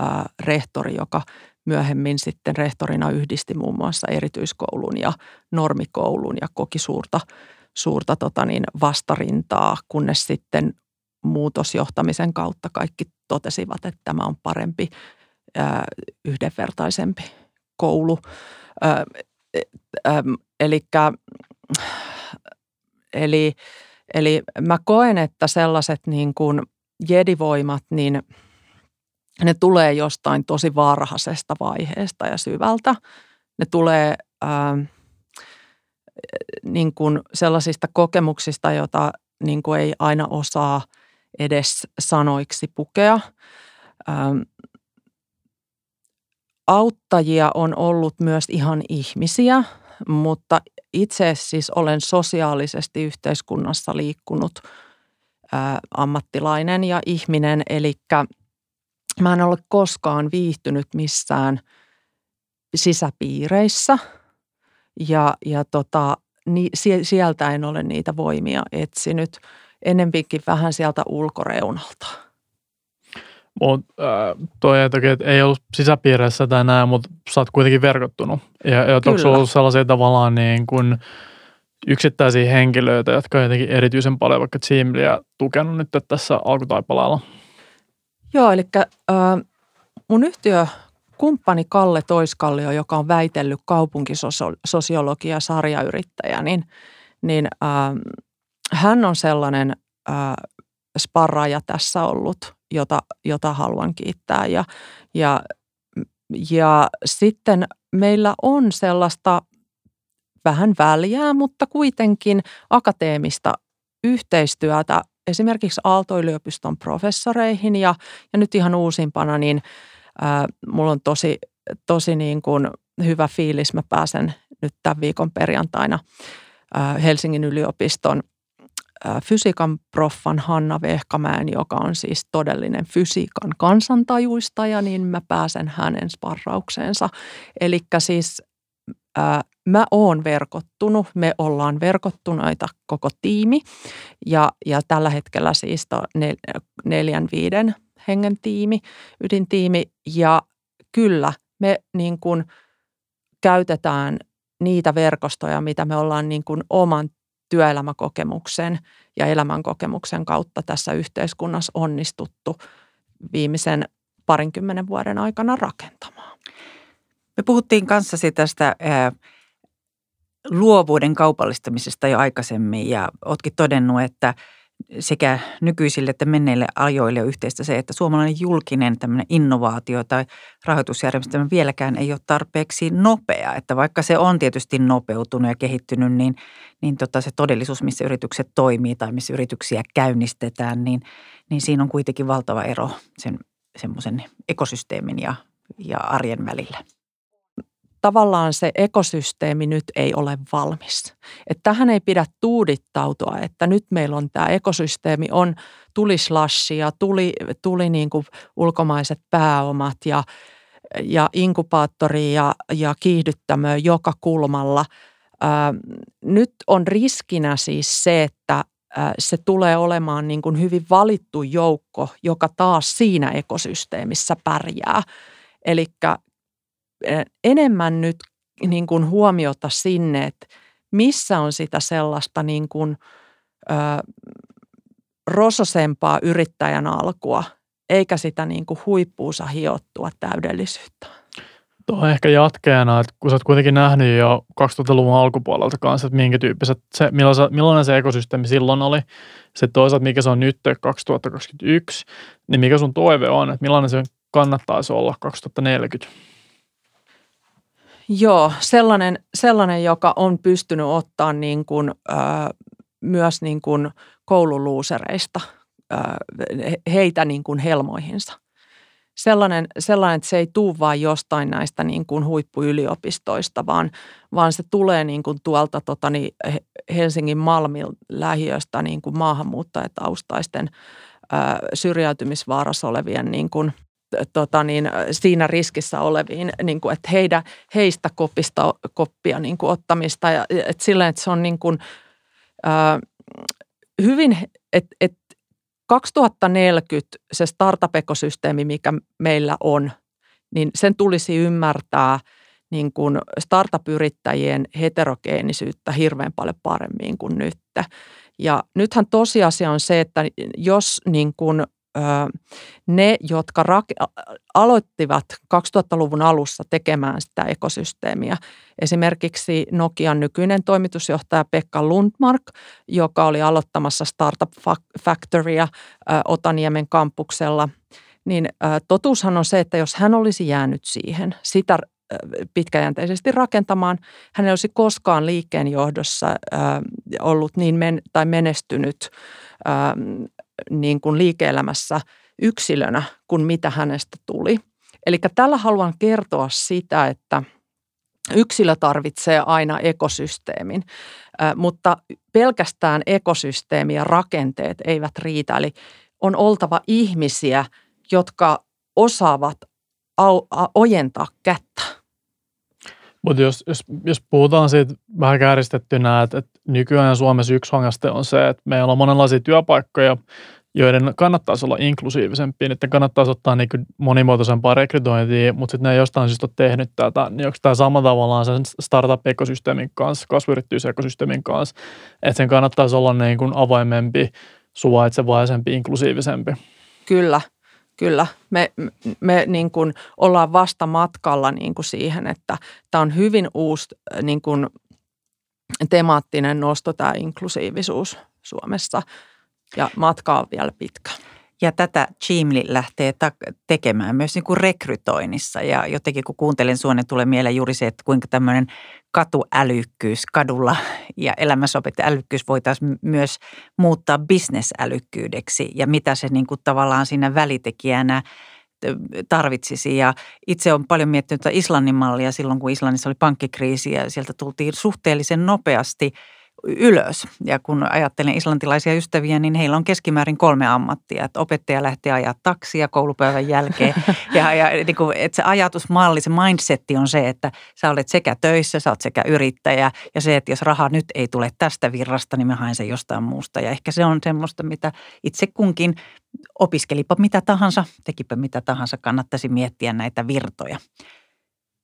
äh, rehtori, joka myöhemmin sitten rehtorina yhdisti muun muassa erityiskoulun ja normikoulun ja koki suurta, suurta tota niin, vastarintaa, kunnes sitten muutosjohtamisen kautta kaikki totesivat, että tämä on parempi, äh, yhdenvertaisempi koulu. Äh, ähm, elikkä, eli, eli mä koen, että sellaiset niin kuin jedivoimat, niin ne tulee jostain tosi varhaisesta vaiheesta ja syvältä. Ne tulee ähm, niin kuin sellaisista kokemuksista, joita niin kuin ei aina osaa edes sanoiksi pukea. Ähm, auttajia on ollut myös ihan ihmisiä, mutta itse siis olen sosiaalisesti yhteiskunnassa liikkunut ää, ammattilainen ja ihminen, eli mä en ole koskaan viihtynyt missään sisäpiireissä ja, ja tota, niin sieltä en ole niitä voimia etsinyt, enempikin vähän sieltä ulkoreunalta. Mutta äh, toi toki, että ei ollut sisäpiireissä tai näin, mutta sä oot kuitenkin verkottunut. Ja, ja onko ollut sellaisia tavallaan niin kuin yksittäisiä henkilöitä, jotka on jotenkin erityisen paljon vaikka Teamlia tukenut nyt tässä alkutaipaleella? Joo, eli äh, mun yhtiö kumppani Kalle Toiskallio, joka on väitellyt kaupunkisosiologia sarjayrittäjä, niin, niin äh, hän on sellainen äh, sparraaja tässä ollut – jota, jota haluan kiittää. Ja, ja, ja sitten meillä on sellaista vähän väliä, mutta kuitenkin akateemista yhteistyötä esimerkiksi Aalto-yliopiston professoreihin ja, ja nyt ihan uusimpana, niin ää, mulla on tosi, tosi niin kuin hyvä fiilis. Mä pääsen nyt tämän viikon perjantaina ää, Helsingin yliopiston – fysiikan proffan Hanna Vehkamäen, joka on siis todellinen fysiikan kansantajuistaja, niin mä pääsen hänen sparraukseensa. Eli siis ää, mä oon verkottunut, me ollaan verkottuneita koko tiimi ja, ja tällä hetkellä siis nel, neljän viiden hengen tiimi, ydintiimi ja kyllä me niin kuin käytetään niitä verkostoja, mitä me ollaan niin kuin oman työelämäkokemuksen ja elämänkokemuksen kautta tässä yhteiskunnassa onnistuttu viimeisen parinkymmenen vuoden aikana rakentamaan. Me puhuttiin kanssasi tästä ää, luovuuden kaupallistamisesta jo aikaisemmin ja oletkin todennut, että sekä nykyisille että menneille ajoille on yhteistä se, että suomalainen julkinen tämmöinen innovaatio tai rahoitusjärjestelmä vieläkään ei ole tarpeeksi nopea. Että vaikka se on tietysti nopeutunut ja kehittynyt, niin, niin tota se todellisuus, missä yritykset toimii tai missä yrityksiä käynnistetään, niin, niin siinä on kuitenkin valtava ero sen semmoisen ekosysteemin ja, ja arjen välillä tavallaan se ekosysteemi nyt ei ole valmis. Että tähän ei pidä tuudittautua, että nyt meillä on tämä ekosysteemi, on tuli slashi ja tuli, tuli niin kuin ulkomaiset pääomat ja, ja inkubaattori ja, ja kiihdyttämö joka kulmalla. Ää, nyt on riskinä siis se, että se tulee olemaan niin kuin hyvin valittu joukko, joka taas siinä ekosysteemissä pärjää. Eli enemmän nyt niin kuin huomiota sinne, että missä on sitä sellaista niin kuin, ö, rososempaa yrittäjän alkua, eikä sitä niin kuin huippuusa hiottua täydellisyyttä. Tuo ehkä jatkeena, että kun sä oot kuitenkin nähnyt jo 2000-luvun alkupuolelta kanssa, että minkä tyyppiset, se, millainen se ekosysteemi silloin oli, se toisaalta mikä se on nyt 2021, niin mikä sun toive on, että millainen se kannattaisi olla 2040? Joo, sellainen, sellainen joka on pystynyt ottaa niin kuin, äh, myös niin kuin koululuusereista äh, heitä niin kuin helmoihinsa. Sellainen, sellainen, että se ei tule vain jostain näistä niin kuin huippuyliopistoista, vaan, vaan se tulee niin kuin tuolta tota, niin Helsingin Malmin lähiöstä niin kuin maahanmuuttajataustaisten äh, syrjäytymisvaarassa olevien niin kuin – tota niin, siinä riskissä oleviin, niin kuin, että heidän, heistä kopista, koppia niin kuin ottamista. Ja, että silleen, että se on niin kuin, äh, hyvin, että, että 2040 se startup-ekosysteemi, mikä meillä on, niin sen tulisi ymmärtää niin kuin startup-yrittäjien heterogeenisyyttä hirveän paljon paremmin kuin nyt. Ja nythän tosiasia on se, että jos niin kuin ne, jotka aloittivat 2000-luvun alussa tekemään sitä ekosysteemiä, esimerkiksi Nokian nykyinen toimitusjohtaja Pekka Lundmark, joka oli aloittamassa Startup Factorya Otaniemen kampuksella, niin totuushan on se, että jos hän olisi jäänyt siihen, sitä pitkäjänteisesti rakentamaan. Hän ei olisi koskaan liikkeen johdossa ollut niin men, tai menestynyt niin kuin liike-elämässä yksilönä kuin mitä hänestä tuli. Eli tällä haluan kertoa sitä, että yksilö tarvitsee aina ekosysteemin, mutta pelkästään ekosysteemi ja rakenteet eivät riitä. Eli on oltava ihmisiä, jotka osaavat ojentaa kättä. Mutta jos, jos, jos puhutaan siitä vähän kääristettynä, että, että nykyään Suomessa yksi hangaste on se, että meillä on monenlaisia työpaikkoja, joiden kannattaisi olla inklusiivisempi, että kannattaisi ottaa niin monimuotoisempaa rekrytointia, mutta sitten ne ei jostain syystä ole tehnyt tätä, niin onko tämä sama tavallaan sen startup-ekosysteemin kanssa, kasvuyritysekosysteemin kanssa, että sen kannattaisi olla niin kuin avoimempi, suvaitsevaisempi, inklusiivisempi? Kyllä, Kyllä, me, me niin kuin ollaan vasta matkalla niin kuin siihen, että tämä on hyvin uusi niin kuin temaattinen nosto, tämä inklusiivisuus Suomessa ja matka on vielä pitkä. Ja tätä Chimli lähtee tekemään myös niin kuin rekrytoinnissa. Ja jotenkin kun kuuntelen sua, niin tulee mieleen juuri se, että kuinka tämmöinen katuälykkyys kadulla [LAUGHS] ja elämässä älykkyys voitaisiin myös muuttaa bisnesälykkyydeksi. Ja mitä se niin kuin tavallaan siinä välitekijänä tarvitsisi. Ja itse olen paljon miettinyt Islannin mallia silloin, kun Islannissa oli pankkikriisi ja sieltä tultiin suhteellisen nopeasti – ylös. Ja kun ajattelen islantilaisia ystäviä, niin heillä on keskimäärin kolme ammattia. Että opettaja lähtee ajaa taksia koulupäivän jälkeen. [LAUGHS] ja, ja niin kuin, että se ajatusmalli, se mindsetti on se, että sä olet sekä töissä, sä olet sekä yrittäjä. Ja se, että jos raha nyt ei tule tästä virrasta, niin mä haen sen jostain muusta. Ja ehkä se on semmoista, mitä itse kunkin opiskelipa mitä tahansa, tekipä mitä tahansa, kannattaisi miettiä näitä virtoja.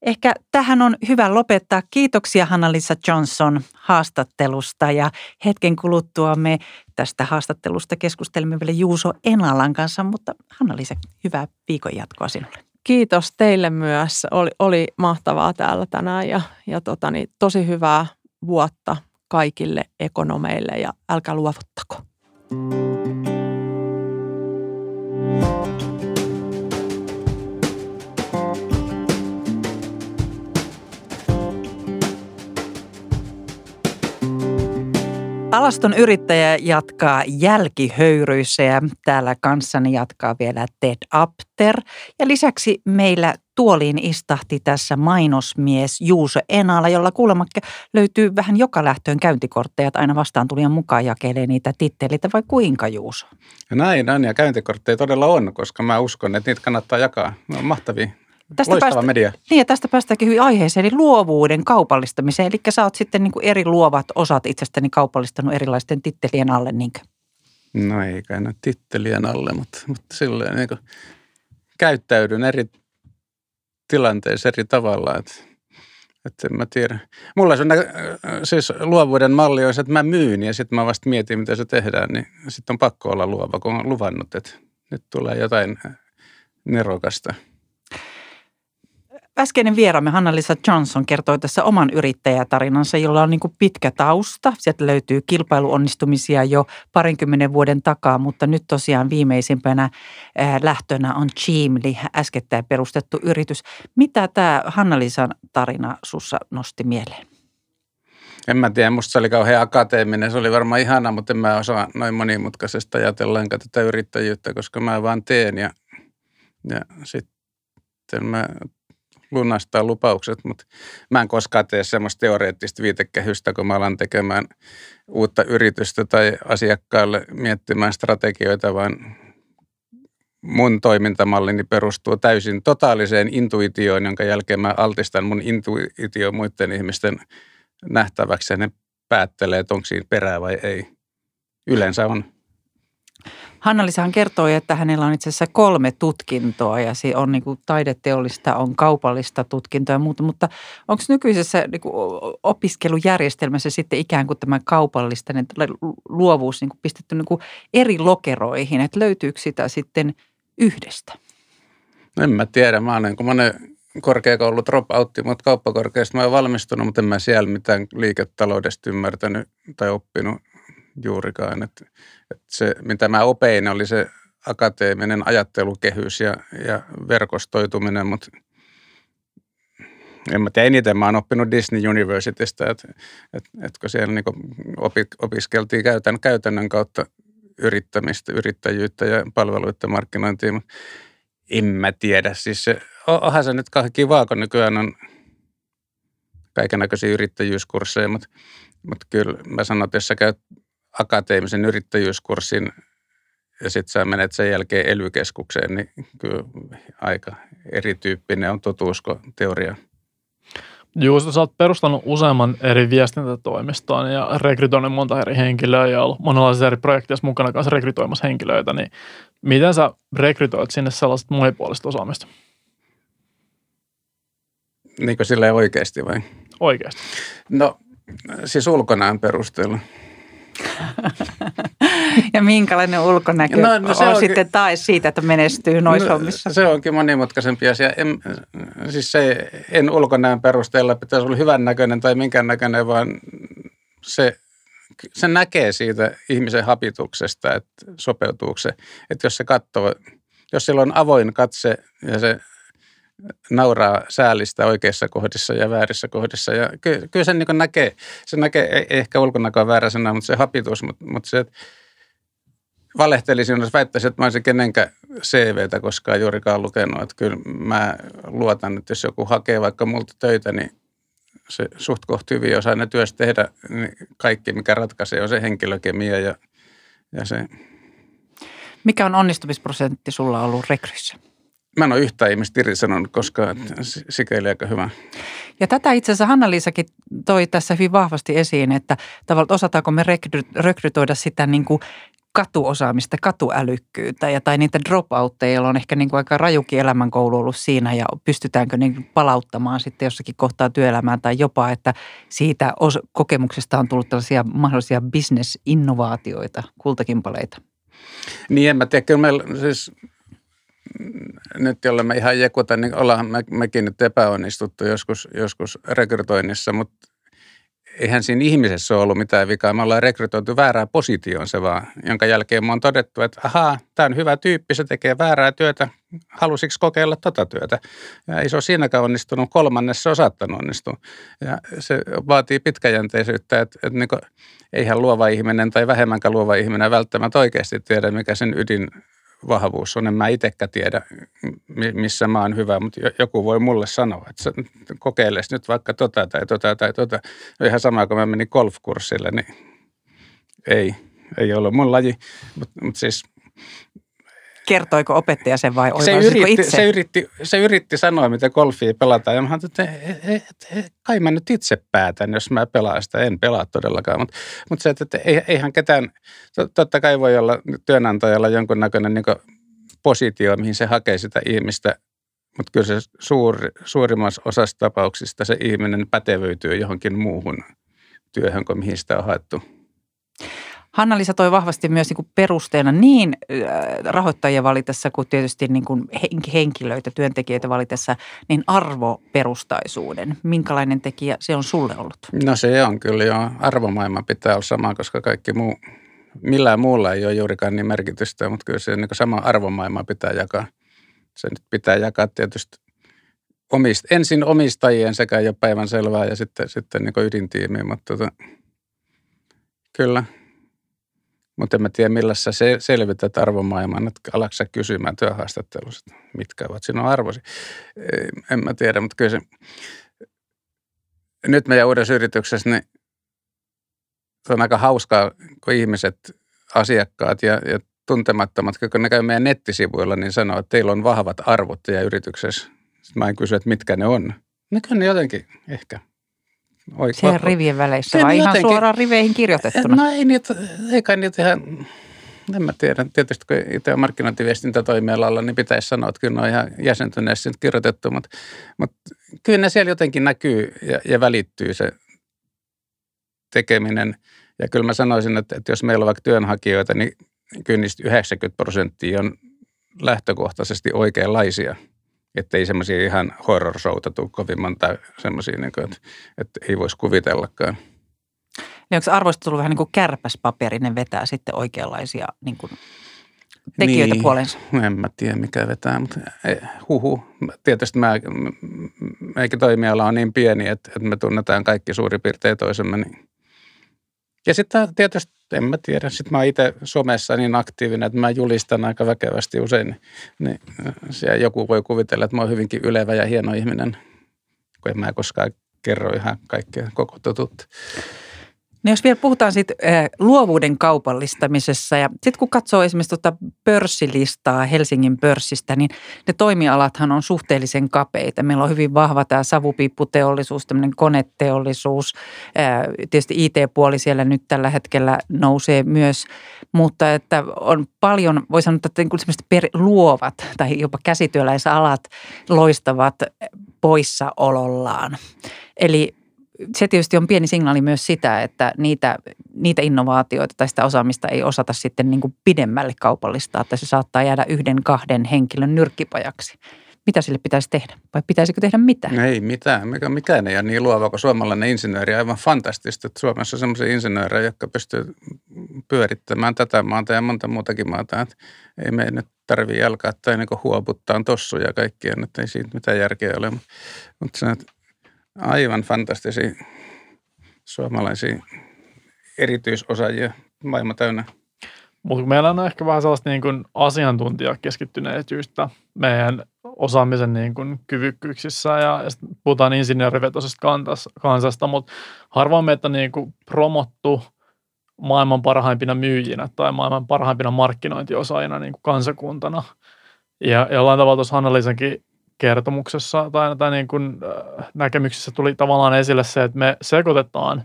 Ehkä tähän on hyvä lopettaa. Kiitoksia Hanna-Lisa Johnson haastattelusta ja hetken kuluttua me tästä haastattelusta keskustelemme vielä Juuso Enalan kanssa, mutta Hanna-Liisa, hyvää viikon jatkoa sinulle. Kiitos teille myös. Oli, oli mahtavaa täällä tänään ja, ja tota niin, tosi hyvää vuotta kaikille ekonomeille ja älkää luovuttako. Thank Alaston yrittäjä jatkaa jälkihöyryissä ja täällä kanssani jatkaa vielä Ted Apter. Ja lisäksi meillä tuoliin istahti tässä mainosmies Juuso Enala, jolla kuulemma löytyy vähän joka lähtöön käyntikortteja, että aina vastaan tulijan mukaan jakelee niitä titteleitä vai kuinka Juuso? Näin on ja käyntikortteja todella on, koska mä uskon, että niitä kannattaa jakaa. Ne on mahtavia tästä Loistava päästä, media. Niin tästä päästäänkin hyvin aiheeseen, eli luovuuden kaupallistamiseen. Eli sä oot sitten niin kuin eri luovat osat itsestäni kaupallistanut erilaisten tittelien alle, niinkö? No ei kai tittelien alle, mutta, mutta silleen niin kuin käyttäydyn eri tilanteissa eri tavalla, että, että en mä tiedä. Mulla on siis luovuuden malli on se, että mä myyn ja sitten mä vasta mietin, mitä se tehdään, niin sitten on pakko olla luova, kun on luvannut, että nyt tulee jotain nerokasta – äskeinen vieraamme Hanna-Lisa Johnson kertoi tässä oman yrittäjätarinansa, jolla on niin kuin pitkä tausta. Sieltä löytyy kilpailuonnistumisia jo parinkymmenen vuoden takaa, mutta nyt tosiaan viimeisimpänä lähtönä on Cheamly, äskettäin perustettu yritys. Mitä tämä Hanna-Lisan tarina sussa nosti mieleen? En mä tiedä, musta se oli kauhean akateeminen. Se oli varmaan ihana, mutta en mä osaa noin monimutkaisesta ajatella tätä yrittäjyyttä, koska mä vaan teen ja, ja sitten mä lunastaa lupaukset, mutta mä en koskaan tee semmoista teoreettista viitekehystä, kun mä alan tekemään uutta yritystä tai asiakkaalle miettimään strategioita, vaan mun toimintamallini perustuu täysin totaaliseen intuitioon, jonka jälkeen mä altistan mun intuitio muiden ihmisten nähtäväksi ja ne päättelee, että onko siinä perää vai ei. Yleensä on. Hanna-Lisahan kertoi, että hänellä on itse asiassa kolme tutkintoa ja se on niin kuin taideteollista, on kaupallista tutkintoa ja muuta, mutta onko nykyisessä niin kuin opiskelujärjestelmässä sitten ikään kuin tämä kaupallisten luovuus niin kuin pistetty niin kuin eri lokeroihin, että löytyykö sitä sitten yhdestä? En mä tiedä, mä oon niin kuin monen korkeakoulut dropoutti, mutta kauppakorkeasta mä oon valmistunut, mutta en mä siellä mitään liiketaloudesta ymmärtänyt tai oppinut juurikaan. Että, että se, mitä mä opein, oli se akateeminen ajattelukehys ja, ja verkostoituminen, mutta en mä tiedä, eniten mä oon oppinut Disney Universitystä, että, että, että kun siellä niin opi, opiskeltiin käytän, käytännön kautta yrittämistä, yrittäjyyttä ja palveluiden markkinointia, mutta en mä tiedä. Siis se, onhan se nyt kivaa, kun nykyään on kaikenlaisia yrittäjyyskursseja, mutta, mutta kyllä mä sanon, että jos sä käyt akateemisen yrittäjyyskurssin ja sitten sä menet sen jälkeen ely niin kyllä aika erityyppinen on totuus kuin teoria. Juuso, sä oot perustanut useamman eri viestintätoimiston ja rekrytoinut monta eri henkilöä ja ollut monenlaisissa eri projekteissa mukana kanssa rekrytoimassa henkilöitä, niin miten sä rekrytoit sinne sellaista monipuolista osaamista? Niin kuin silleen oikeasti vai? Oikeasti. No siis ulkonaan perusteella. Ja minkälainen ulkonäkö no, no se on onkin, sitten tae siitä, että menestyy noissa no, hommissa? Se onkin monimutkaisempi asia. En, siis se, en ulkonäön perusteella pitäisi olla hyvän näköinen tai minkään näköinen, vaan se, se näkee siitä ihmisen hapituksesta, että sopeutuuko se. Että jos se katsoo, jos sillä on avoin katse ja se nauraa säällistä oikeissa kohdissa ja väärissä kohdissa. Ja kyllä, kyllä sen niin näkee, se näkee, ei ehkä ulkonäköä väärä sana, mutta se hapitus, mutta, mutta se, että valehtelisin, jos väittäisin, että mä olisin kenenkään CVtä koskaan juurikaan lukenut. Että kyllä mä luotan, että jos joku hakee vaikka multa töitä, niin se suht kohti hyvin osaa ne työstä tehdä, niin kaikki mikä ratkaisee on se henkilökemia ja, ja se. Mikä on onnistumisprosentti sulla ollut rekryssä? Mä en ole yhtään ihmistä irtisanonut koskaan, sikäli aika hyvä. Ja tätä itse asiassa Hanna-Liisakin toi tässä hyvin vahvasti esiin, että tavallaan osataanko me rekry, rekrytoida sitä niin kuin katuosaamista, katuälykkyyttä ja tai niitä dropoutteja, joilla on ehkä niin kuin aika rajukin elämänkoulu ollut siinä ja pystytäänkö niin palauttamaan sitten jossakin kohtaa työelämään tai jopa, että siitä kokemuksesta on tullut tällaisia mahdollisia business-innovaatioita, kultakimpaleita. Niin en mä tiedä, kyllä meillä siis nyt olemme ihan jekuta, niin ollaan me, mekin nyt epäonnistuttu joskus, joskus rekrytoinnissa, mutta eihän siinä ihmisessä ole ollut mitään vikaa. Me ollaan rekrytoitu väärään positioon se vaan, jonka jälkeen me on todettu, että ahaa, tämä on hyvä tyyppi, se tekee väärää työtä, halusiksi kokeilla tota työtä. Ja ei se ole siinäkään onnistunut, kolmannessa se on saattanut onnistua. Ja se vaatii pitkäjänteisyyttä, että, että niin kuin, eihän luova ihminen tai vähemmänkään luova ihminen välttämättä oikeasti tiedä, mikä sen ydin vahvuus on. En mä itsekään tiedä, missä mä oon hyvä, mutta joku voi mulle sanoa, että kokeiles nyt vaikka tota tai tota tai tota. Ihan sama, kun mä menin golfkurssille, niin ei, ei ollut mun laji. Mutta mut siis Kertoiko opettaja sen vai se yritti, itse? Se yritti, se yritti sanoa, miten golfia pelataan. Ja mä että kai mä nyt itse päätän, jos mä pelaan sitä. En pelaa todellakaan. Mutta mut se, että eihän ketään, totta kai voi olla työnantajalla jonkunnäköinen niin positio, mihin se hakee sitä ihmistä. Mutta kyllä se suuri, suurimmassa osassa tapauksista se ihminen pätevöityy johonkin muuhun työhön kuin mihin sitä on haettu. Hanna-Liisa toi vahvasti myös niin kuin perusteena niin rahoittajia valitessa kuin tietysti niin kuin henkilöitä, työntekijöitä valitessa, niin arvoperustaisuuden. Minkälainen tekijä se on sulle ollut? No se on kyllä jo. Arvomaailma pitää olla sama, koska kaikki muu, millään muulla ei ole juurikaan niin merkitystä, mutta kyllä se niin sama arvomaailma pitää jakaa. Se nyt pitää jakaa tietysti omist, ensin omistajien sekä jo päivän selvää ja sitten, sitten niin ydintiimiin, mutta tota, kyllä – mutta en mä tiedä, millä sä selvität arvomaailman, että alatko sä kysymään työhaastattelussa, mitkä ovat sinun arvosi. En mä tiedä, mutta kyllä se, nyt meidän uudessa yrityksessä, niin se on aika hauskaa, kun ihmiset, asiakkaat ja, ja tuntemattomat, kun ne käy meidän nettisivuilla, niin sanoo, että teillä on vahvat arvot ja yrityksessä. Sitten mä en kysy, että mitkä ne on. Ne ne jotenkin ehkä Oi, Siellä rivien väleissä vai ihan jotenkin, suoraan riveihin kirjoitettuna? No ei niitä, eikä niitä ihan, en mä tiedä. Tietysti kun itse on markkinointiviestintätoimialalla, niin pitäisi sanoa, että kyllä ne on ihan jäsentyneesti kirjoitettu, mutta, mutta kyllä ne siellä jotenkin näkyy ja, ja välittyy se tekeminen. Ja kyllä mä sanoisin, että, että jos meillä on vaikka työnhakijoita, niin kyllä niistä 90 prosenttia on lähtökohtaisesti oikeanlaisia – että ei semmoisia ihan horror showta tule kovin monta semmoisia, niin että, että ei voisi kuvitellakaan. Niin onko arvoista tullut vähän niin kuin kärpäspaperi, ne vetää sitten oikeanlaisia niin kuin tekijöitä niin, puolensa? En mä tiedä mikä vetää, mutta huhu. Tietysti mä, meikin toimiala on niin pieni, että, että me tunnetaan kaikki suurin piirtein toisemme, niin ja sitten tietysti, en mä tiedä, sitten mä oon itse somessa niin aktiivinen, että mä julistan aika väkevästi usein, niin siellä joku voi kuvitella, että mä oon hyvinkin ylevä ja hieno ihminen, kun en mä koskaan kerro ihan kaikkea koko totuutta. No jos vielä puhutaan siitä äh, luovuuden kaupallistamisessa ja sitten kun katsoo esimerkiksi tuota pörssilistaa Helsingin pörssistä, niin ne toimialathan on suhteellisen kapeita. Meillä on hyvin vahva tämä savupiipputeollisuus, tämmöinen koneteollisuus, äh, tietysti IT-puoli siellä nyt tällä hetkellä nousee myös, mutta että on paljon, voi sanoa, että niin semmoiset per, luovat tai jopa käsityöläisalat loistavat poissaolollaan. Eli se tietysti on pieni signaali myös sitä, että niitä, niitä innovaatioita tai sitä osaamista ei osata sitten niin kuin pidemmälle kaupallistaa, että se saattaa jäädä yhden, kahden henkilön nyrkkipajaksi. Mitä sille pitäisi tehdä? Vai pitäisikö tehdä mitään? Ei mitään. Mikä, mikään ei ole niin luova kuin suomalainen insinööri. Aivan fantastista, että Suomessa on sellaisia insinöörejä, jotka pystyy pyörittämään tätä maata ja monta muutakin maata. Että ei me nyt tarvitse jalkaa tai niin huoputtaa tossuja ja kaikkia, että ei siitä mitään järkeä ole. Mutta että aivan fantastisia suomalaisia erityisosaajia maailma täynnä. Mutta meillä on ehkä vähän sellaista niin kuin asiantuntijakeskittyneisyyttä meidän osaamisen niin kuin kyvykkyyksissä ja, ja puhutaan insinöörivetoisesta kansasta, mutta harvoin meitä niin kuin promottu maailman parhaimpina myyjinä tai maailman parhaimpina markkinointiosaajina niin kuin kansakuntana. Ja jollain tavalla tuossa hanna kertomuksessa tai, tai niin kuin, äh, näkemyksissä tuli tavallaan esille se, että me sekoitetaan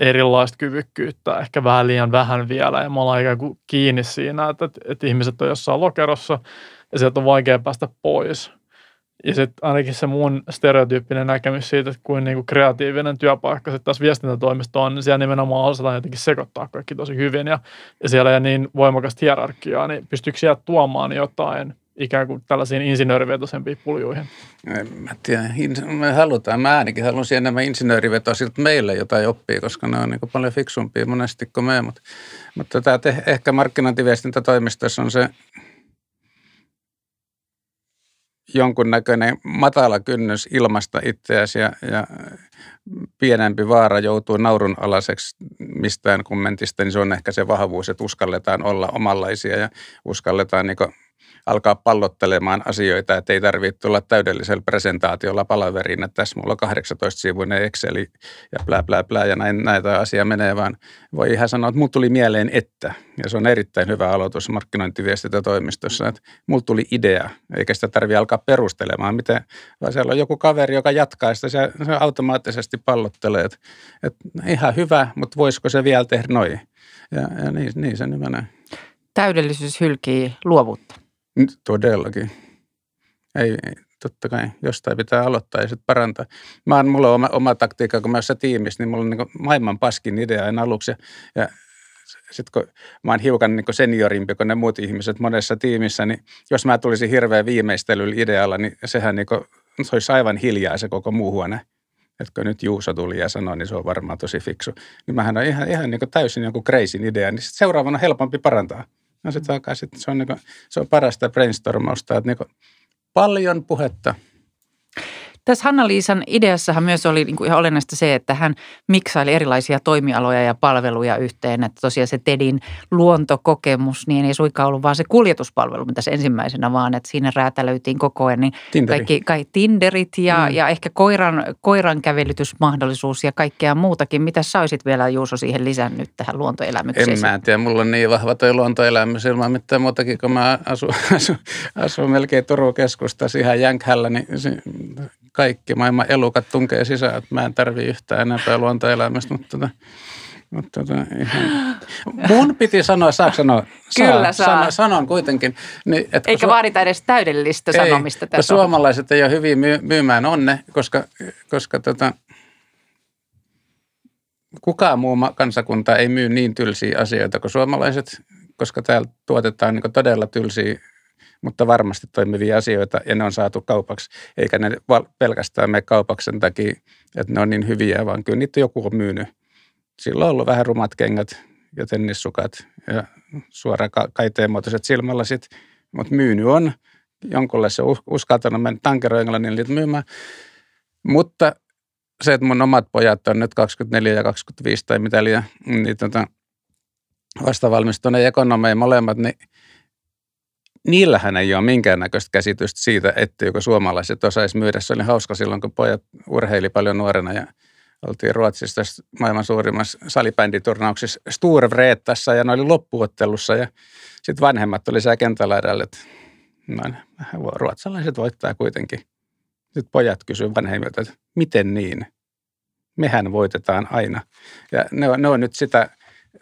erilaista kyvykkyyttä, ehkä vähän liian vähän vielä, ja me ollaan ikään kuin kiinni siinä, että, että, ihmiset on jossain lokerossa, ja sieltä on vaikea päästä pois. Ja sitten ainakin se mun stereotyyppinen näkemys siitä, että kuin niinku kreatiivinen työpaikka sitten taas viestintätoimisto on, niin siellä nimenomaan osataan jotenkin sekoittaa kaikki tosi hyvin. Ja, ja siellä ei niin voimakasta hierarkiaa, niin pystyykö siellä tuomaan jotain ikään kuin tällaisiin insinöörivetoisempiin puljuihin? En mä tiedä, me halutaan, mä ainakin haluaisin enemmän insinöörivetoisilta meille jotain oppia, koska ne on niin paljon fiksumpia monesti kuin me, mutta, mutta tämä te, ehkä markkinointiviestintätoimistossa on se jonkunnäköinen matala kynnys ilmasta itseäsi ja, ja pienempi vaara joutuu naurunalaiseksi mistään kommentista, niin se on ehkä se vahvuus, että uskalletaan olla omanlaisia ja uskalletaan niin alkaa pallottelemaan asioita, että ei tarvitse tulla täydellisellä presentaatiolla palaveriin, että tässä mulla on 18-sivuinen Exceli ja blää blää blää ja näin, näitä asia menee, vaan voi ihan sanoa, että mulla tuli mieleen että, ja se on erittäin hyvä aloitus markkinointiviestintätoimistossa, että mulla tuli idea, eikä sitä tarvitse alkaa perustelemaan, miten, vaan siellä on joku kaveri, joka jatkaa sitä, se, se automaattisesti pallottelee, että, että ihan hyvä, mutta voisiko se vielä tehdä noin, ja, ja niin, niin se nyt. Täydellisyys hylkii luovuutta. Todellakin. Ei, totta kai jostain pitää aloittaa ja sitten parantaa. Mä oon, mulla on oma, oma taktiikka, kun mä oon tiimissä, niin mulla on niin maailman paskin idea aina aluksi. Ja, ja sitten kun mä oon hiukan niin seniorimpi kuin ne muut ihmiset monessa tiimissä, niin jos mä tulisin hirveän viimeistelyllä idealla, niin sehän niin kuin, se olisi aivan hiljaa se koko muu huone. Että kun nyt Juuso tuli ja sanoi, niin se on varmaan tosi fiksu. Niin mähän on ihan, ihan niin täysin joku crazy idea, niin seuraavana on helpompi parantaa. No sitten alkaa, sit se, on niinku, se on parasta brainstormausta, että niinku paljon puhetta – tässä Hanna-Liisan ideassahan myös oli niin kuin ihan olennaista se, että hän miksaili erilaisia toimialoja ja palveluja yhteen. Että tosiaan se TEDin luontokokemus, niin ei suinkaan ollut vaan se kuljetuspalvelu, mitä se ensimmäisenä, vaan että siinä räätälöitiin koko ajan niin kaikki, kaikki Tinderit ja, mm. ja ehkä koiran, koiran kävelytysmahdollisuus ja kaikkea muutakin. Mitä sä olisit vielä Juuso siihen lisännyt tähän luontoelämykseen? En mä tiedä, mulla on niin vahva toi luontoelämys ilman mitään muutakin, kun mä asun, [LAUGHS] asun, asun melkein Turun keskustassa ihan jänkhällä, niin kaikki maailman elukat tunkee sisään, että mä en tarvi yhtään enempää luontoelämästä, mutta tota, mutta tota, ihan. Mun piti sanoa, saako sanoa? Kyllä saa. Sano, sanon kuitenkin. Niin, että Eikä su- vaadita edes täydellistä ei, sanomista. Tässä suomalaiset ei ole hyvin myy- myymään onne, koska, koska tota, kukaan muu kansakunta ei myy niin tylsiä asioita kuin suomalaiset, koska täällä tuotetaan niin todella tylsiä mutta varmasti toimivia asioita ja ne on saatu kaupaksi, eikä ne pelkästään mene kaupaksi sen takia, että ne on niin hyviä, vaan kyllä niitä joku on myynyt. Sillä on ollut vähän rumat kengät ja tennissukat ja suora kaiteenmuotoiset silmälasit, mutta myynyt on. Jonkulle se uskaltanut mennä tankero Englannille myymään. Mutta se, että mun omat pojat on nyt 24 ja 25 tai mitä liian, niin tota, vastavalmistuneet ekonomeja molemmat, niin niillähän ei ole minkäännäköistä käsitystä siitä, etteikö suomalaiset osaisi myydä. Se oli hauska silloin, kun pojat urheili paljon nuorena ja oltiin Ruotsissa maailman suurimmassa salibänditurnauksessa Sturvreettassa ja ne oli loppuottelussa ja sitten vanhemmat oli siellä kentällä että noin, ruotsalaiset voittaa kuitenkin. Sitten pojat kysyivät vanhemmilta, että miten niin? Mehän voitetaan aina. Ja ne on, ne on nyt sitä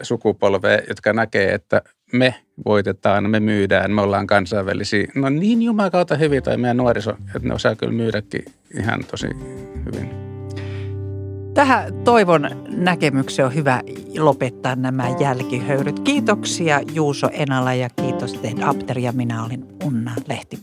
sukupolvea, jotka näkee, että me voitetaan, me myydään, me ollaan kansainvälisiä. No niin kautta hyvin tai meidän nuoriso, että ne osaa kyllä myydäkin ihan tosi hyvin. Tähän toivon näkemykseen on hyvä lopettaa nämä jälkihöyryt. Kiitoksia Juuso Enala ja kiitos Ted Apter ja minä olin Unna Lehti.